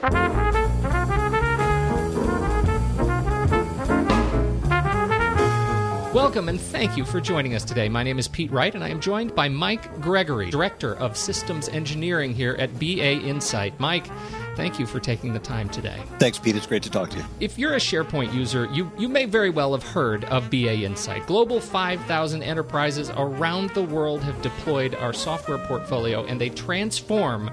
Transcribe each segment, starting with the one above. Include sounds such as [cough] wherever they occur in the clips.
Welcome and thank you for joining us today. My name is Pete Wright, and I am joined by Mike Gregory, Director of Systems Engineering here at BA Insight. Mike, thank you for taking the time today. Thanks, Pete. It's great to talk to you. If you're a SharePoint user, you, you may very well have heard of BA Insight. Global 5,000 enterprises around the world have deployed our software portfolio, and they transform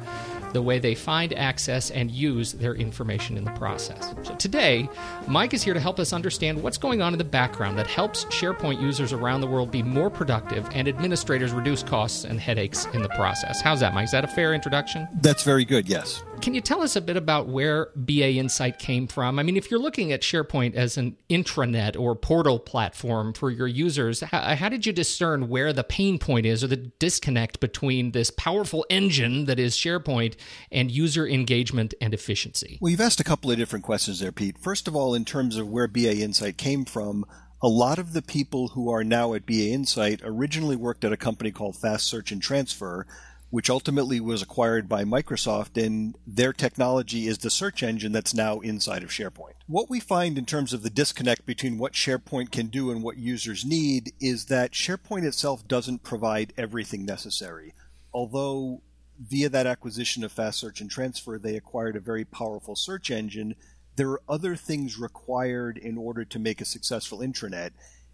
the way they find access and use their information in the process. So today, Mike is here to help us understand what's going on in the background that helps SharePoint users around the world be more productive and administrators reduce costs and headaches in the process. How's that, Mike? Is that a fair introduction? That's very good, yes. Can you tell us a bit about where BA Insight came from? I mean, if you're looking at SharePoint as an intranet or portal platform for your users, how, uh, how, did you discern where the pain point is or the disconnect between this powerful engine that is SharePoint and user engagement and efficiency? Well, you've asked a couple of different questions there, Pete. First of all, in terms of where BA Insight came from, a lot of the people who are now at BA Insight originally worked at a company called Fast Search and Transfer which ultimately was acquired by Microsoft, and their technology is the search engine that's now inside of SharePoint. What we find in terms of the disconnect between what SharePoint can do and what users need is that SharePoint itself doesn't provide everything necessary. Although via that acquisition of Fast Search and Transfer, they acquired a very powerful search engine. There are other things required in order to make a successful intranet.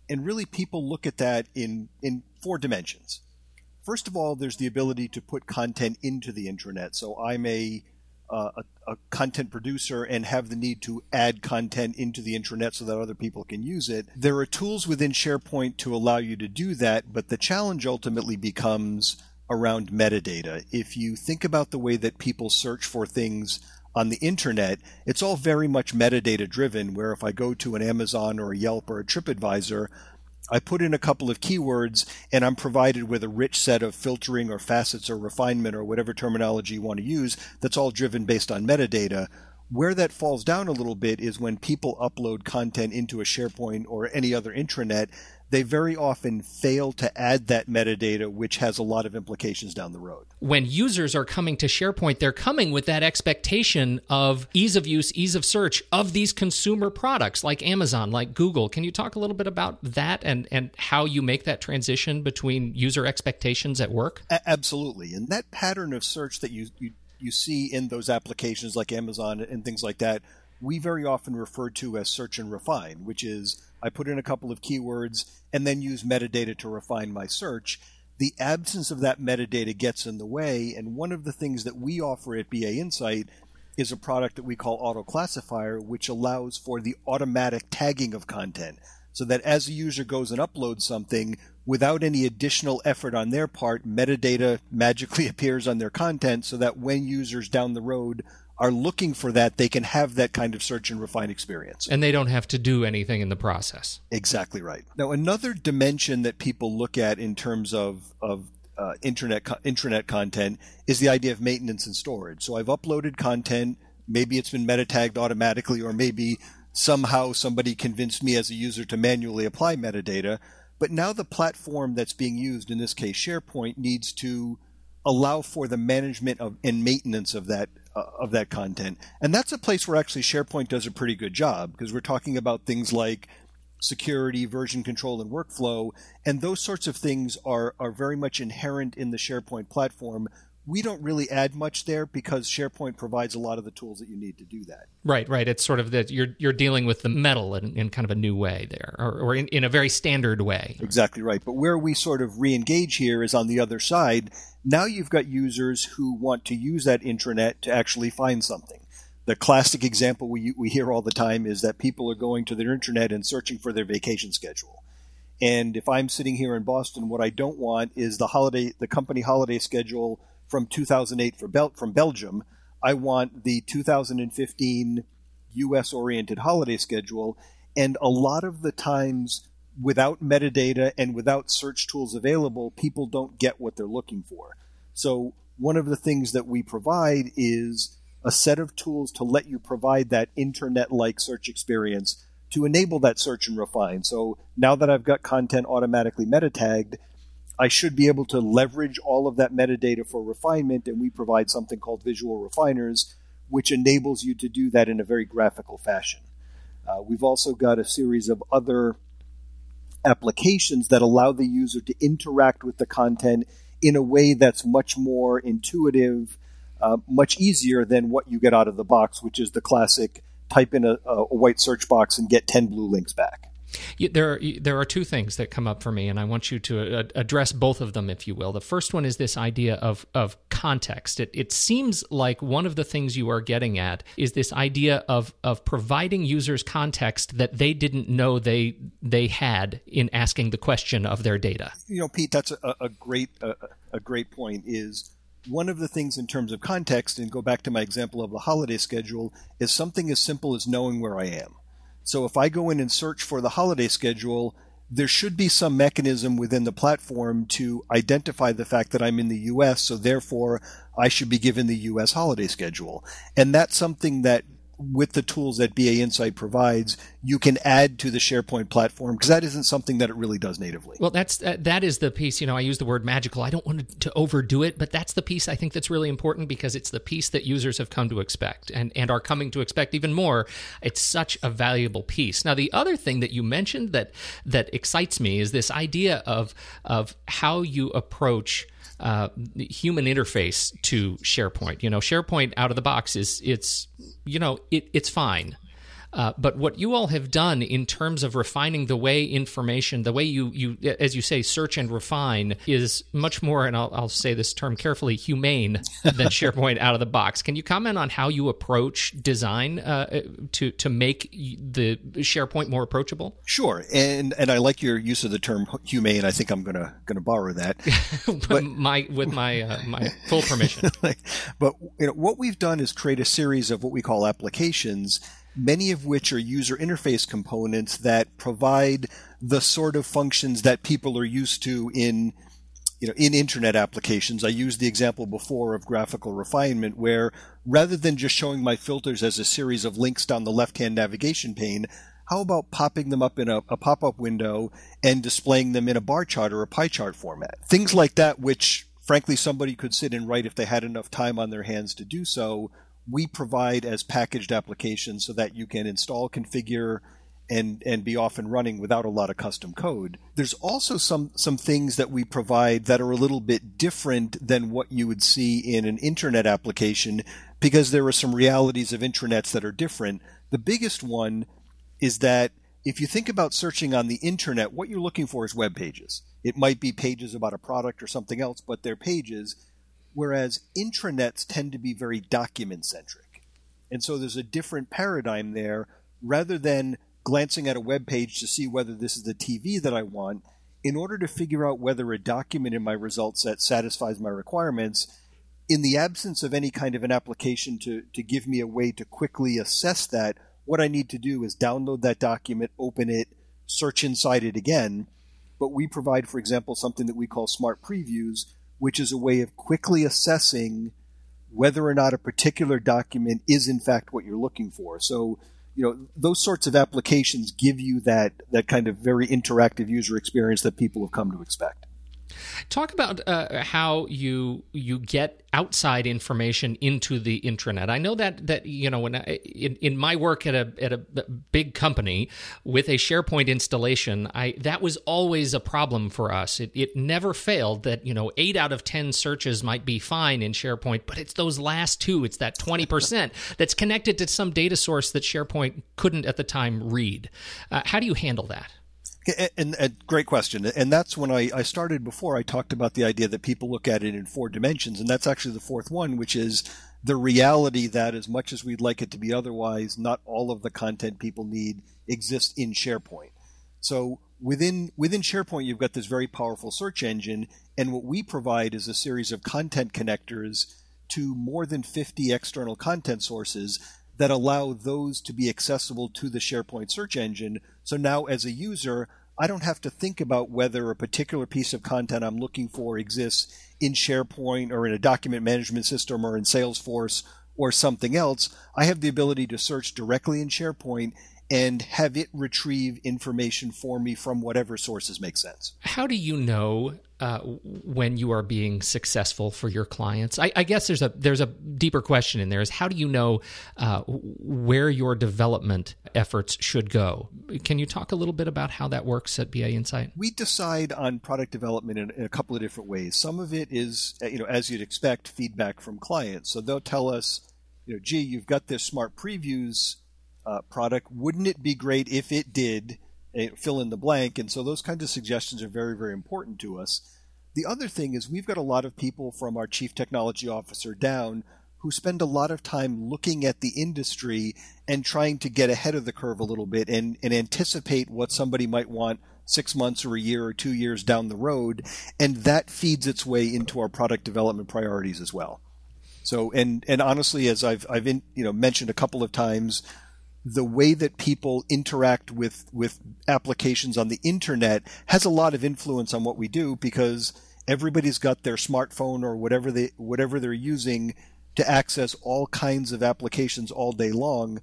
And really, people look at that in, in four dimensions. First of all, there's the ability to put content into the intranet. So I'm a, uh, a, a, content producer and have the need to add content into the intranet so that other people can use it. There are tools within SharePoint to allow you to do that, but the challenge ultimately becomes around metadata. If you think about the way that people search for things on the internet, it's all very much metadata driven, where if I go to an Amazon or a Yelp or a TripAdvisor, I put in a couple of keywords and I'm provided with a rich set of filtering or facets or refinement or whatever terminology you want to use that's all driven based on metadata. Where that falls down a little bit is when people upload content into a SharePoint or any other intranet they very often fail to add that metadata, which has a lot of implications down the road. When users are coming to SharePoint, they're coming with that expectation of ease of use, ease of search of these consumer products like Amazon, like Google. Can you talk a little bit about that and, and how you make that transition between user expectations at work? A- absolutely. And that pattern of search that you, you, you see in those applications like Amazon and things like that, we very often refer to as search and refine, which is I put in a couple of keywords and then use metadata to refine my search. The absence of that metadata gets in the way, and one of the things that we offer at BA Insight is a product that we call Auto Classifier, which allows for the automatic tagging of content. So that as a user goes and uploads something, without any additional effort on their part, metadata magically [laughs] appears on their content so that when users down the road are looking for that, they can have that kind of search and refine experience. And they don't have to do anything in the process. Exactly right. Now, another dimension that people look at in terms of, of uh, internet intranet content is the idea of maintenance and storage. So I've uploaded content. Maybe it's been meta tagged automatically, or maybe somehow somebody convinced me as a user to manually apply metadata. But now the platform that's being used, in this case SharePoint, needs to allow for the management of and maintenance of that Uh, of that content. And that's a place where actually SharePoint does a pretty good job because we're talking about things like security, version control, and workflow, and those sorts of things are are very much inherent in the SharePoint platform we don't really add much there because SharePoint provides a lot of the tools that you need to do that. Right, right. It's sort of that you're you're dealing with the metal in, in kind of a new way there, or, or in, in a very standard way. Exactly right. But where we sort of re-engage here is on the other side. Now you've got users who want to use that intranet to actually find something. The classic example we we hear all the time is that people are going to their intranet and searching for their vacation schedule. And if I'm sitting here in Boston, what I don't want is the holiday, the company holiday schedule from 2008 for Bel- from Belgium. I want the 2015 US oriented holiday schedule. And a lot of the times, without metadata and without search tools available, people don't get what they're looking for. So, one of the things that we provide is a set of tools to let you provide that internet like search experience to enable that search and refine. So, now that I've got content automatically meta tagged, I should be able to leverage all of that metadata for refinement, and we provide something called visual refiners, which enables you to do that in a very graphical fashion. Uh, we've also got a series of other applications that allow the user to interact with the content in a way that's much more intuitive, uh, much easier than what you get out of the box, which is the classic type in a, a white search box and get 10 blue links back. There are there are two things that come up for me, and I want you to uh, address both of them, if you will. The first one is this idea of of context. It it seems like one of the things you are getting at is this idea of of providing users context that they didn't know they they had in asking the question of their data. You know, Pete, that's a, a great a, a great point. Is one of the things in terms of context, and go back to my example of the holiday schedule, is something as simple as knowing where I am. So if I go in and search for the holiday schedule, there should be some mechanism within the platform to identify the fact that I'm in the US, so therefore I should be given the US holiday schedule. And that's something that with the tools that BA Insight provides, you can add to the SharePoint platform because that isn't something that it really does natively. Well, that's uh, that is the piece. You know, I use the word magical. I don't want to overdo it, but that's the piece I think that's really important because it's the piece that users have come to expect and and are coming to expect even more. It's such a valuable piece. Now, the other thing that you mentioned that that excites me is this idea of of how you approach uh, human interface to SharePoint. You know, SharePoint out of the box is it's you know it, it's fine. Uh, but what you all have done in terms of refining the way information, the way you, you as you say, search and refine is much more, and I'll, I'll say this term carefully, humane than [laughs] SharePoint out of the box. Can you comment on how you approach design uh, to to make the SharePoint more approachable? Sure, and and I like your use of the term humane. I think I'm gonna gonna borrow that. [laughs] but, my with my uh, my full permission. [laughs] but you know, what we've done is create a series of what we call applications many of which are user interface components that provide the sort of functions that people are used to in you know in internet applications. I used the example before of graphical refinement where rather than just showing my filters as a series of links down the left hand navigation pane how about popping them up in a, a pop-up window and displaying them in a bar chart or a pie chart format? Things like that which frankly somebody could sit and write if they had enough time on their hands to do so we provide as packaged applications so that you can install, configure, and and be off and running without a lot of custom code. There's also some some things that we provide that are a little bit different than what you would see in an internet application because there are some realities of intranets that are different. The biggest one is that if you think about searching on the internet, what you're looking for is web pages. It might be pages about a product or something else, but they're pages whereas intranets tend to be very document centric. And so there's a different paradigm there. Rather than glancing at a web page to see whether this is the TV that I want, in order to figure out whether a document in my result set satisfies my requirements, in the absence of any kind of an application to, to give me a way to quickly assess that, what I need to do is download that document, open it, search inside it again. But we provide, for example, something that we call smart previews, which is a way of quickly assessing whether or not a particular document is in fact what you're looking for. So, you know, those sorts of applications give you that that kind of very interactive user experience that people have come to expect. Talk about uh, how you you get outside information into the intranet. I know that that you know when I, in, in my work at a at a big company with a SharePoint installation, I that was always a problem for us. It it never failed that you know eight out of ten searches might be fine in SharePoint, but it's those last two. It's that twenty percent [laughs] that's connected to some data source that SharePoint couldn't at the time read. Uh, how do you handle that? And, great question. And that's when I, I started before. I talked about the idea that people look at it in four dimensions, and that's actually the fourth one, which is the reality that as much as we'd like it to be otherwise, not all of the content people need exists in SharePoint. So within within SharePoint, you've got this very powerful search engine, and what we provide is a series of content connectors to more than 50 external content sources that allow those to be accessible to the SharePoint search engine. So now, as a user, I don't have to think about whether a particular piece of content I'm looking for exists in SharePoint or in a document management system or in Salesforce or something else. I have the ability to search directly in SharePoint and have it retrieve information for me from whatever sources make sense. How do you know uh, when you are being successful for your clients? I, I, guess there's a there's a deeper question in there. Is how do you know uh, where your development efforts should go? Can you talk a little bit about how that works at BA Insight? We decide on product development in, in a couple of different ways. Some of it is, uh, you know, as you'd expect, feedback from clients. So they'll tell us, you know, gee, you've got this smart previews uh, product. Wouldn't it be great if it did a, fill in the blank? And so those kinds of suggestions are very, very important to us. The other thing is we've got a lot of people from our chief technology officer down who spend a lot of time looking at the industry and trying to get ahead of the curve a little bit and, and anticipate what somebody might want six months or a year or two years down the road. And that feeds its way into our product development priorities as well. So, and, and honestly, as I've, I've in, you know, mentioned a couple of times, the way that people interact with with applications on the internet has a lot of influence on what we do because everybody's got their smartphone or whatever they whatever they're using to access all kinds of applications all day long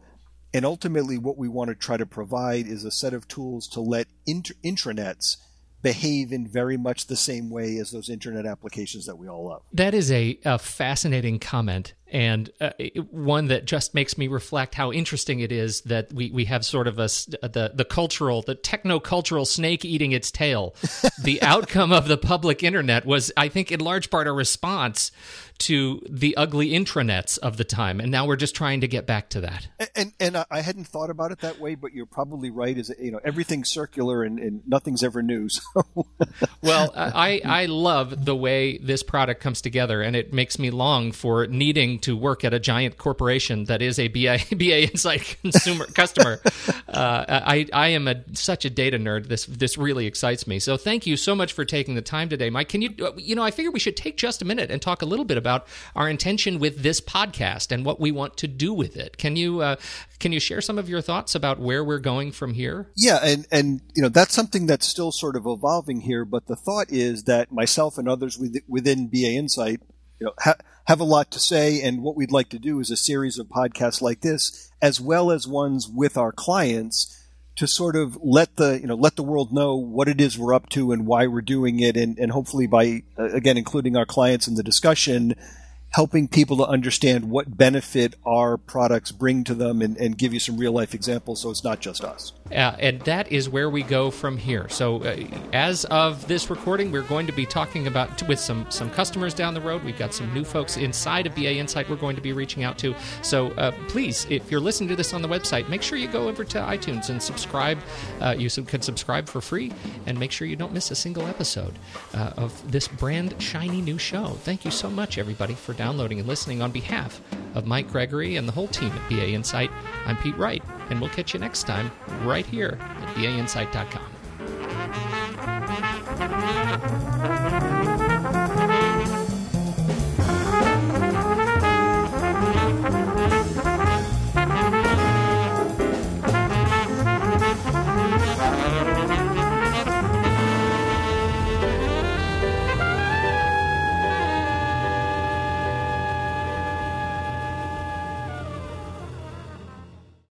and ultimately what we want to try to provide is a set of tools to let inter- intranets behave in very much the same way as those internet applications that we all love. That is a, a fascinating comment and uh, one that just makes me reflect how interesting it is that we, we have sort of a the the cultural the techno cultural snake eating its tail. [laughs] the outcome of the public internet was, I think, in large part a response to the ugly intranets of the time, and now we're just trying to get back to that. And and, and I hadn't thought about it that way, but you're probably right. Is you know everything's circular and, and nothing's ever new. So. [laughs] well, I I love the way this product comes together, and it makes me long for needing to work at a giant corporation that is a BA, [laughs] BA Insight consumer [laughs] customer. Uh, I I am a such a data nerd. This this really excites me. So thank you so much for taking the time today, Mike. Can you you know I figure we should take just a minute and talk a little bit about our intention with this podcast and what we want to do with it. Can you uh, can you share some of your thoughts about where we're going from here? Yeah, and and you know that's something that's still sort of evolving here. But the thought is that myself and others within BA Insight you know, ha- have a lot to say. And what we'd like to do is a series of podcasts like this, as well as ones with our clients to sort of let the you know let the world know what it is we're up to and why we're doing it and, and hopefully by uh, again including our clients in the discussion helping people to understand what benefit our products bring to them and, and give you some real life examples so it's not just us. Uh, and that is where we go from here. So, uh, as of this recording, we're going to be talking about with some some customers down the road. We've got some new folks inside of BA Insight we're going to be reaching out to. So, uh, please, if you're listening to this on the website, make sure you go over to iTunes and subscribe. Uh, you can subscribe for free, and make sure you don't miss a single episode uh, of this brand shiny new show. Thank you so much, everybody, for downloading and listening. On behalf of Mike Gregory and the whole team at BA Insight, I'm Pete Wright, and we'll catch you next time right here at BAinsight.com.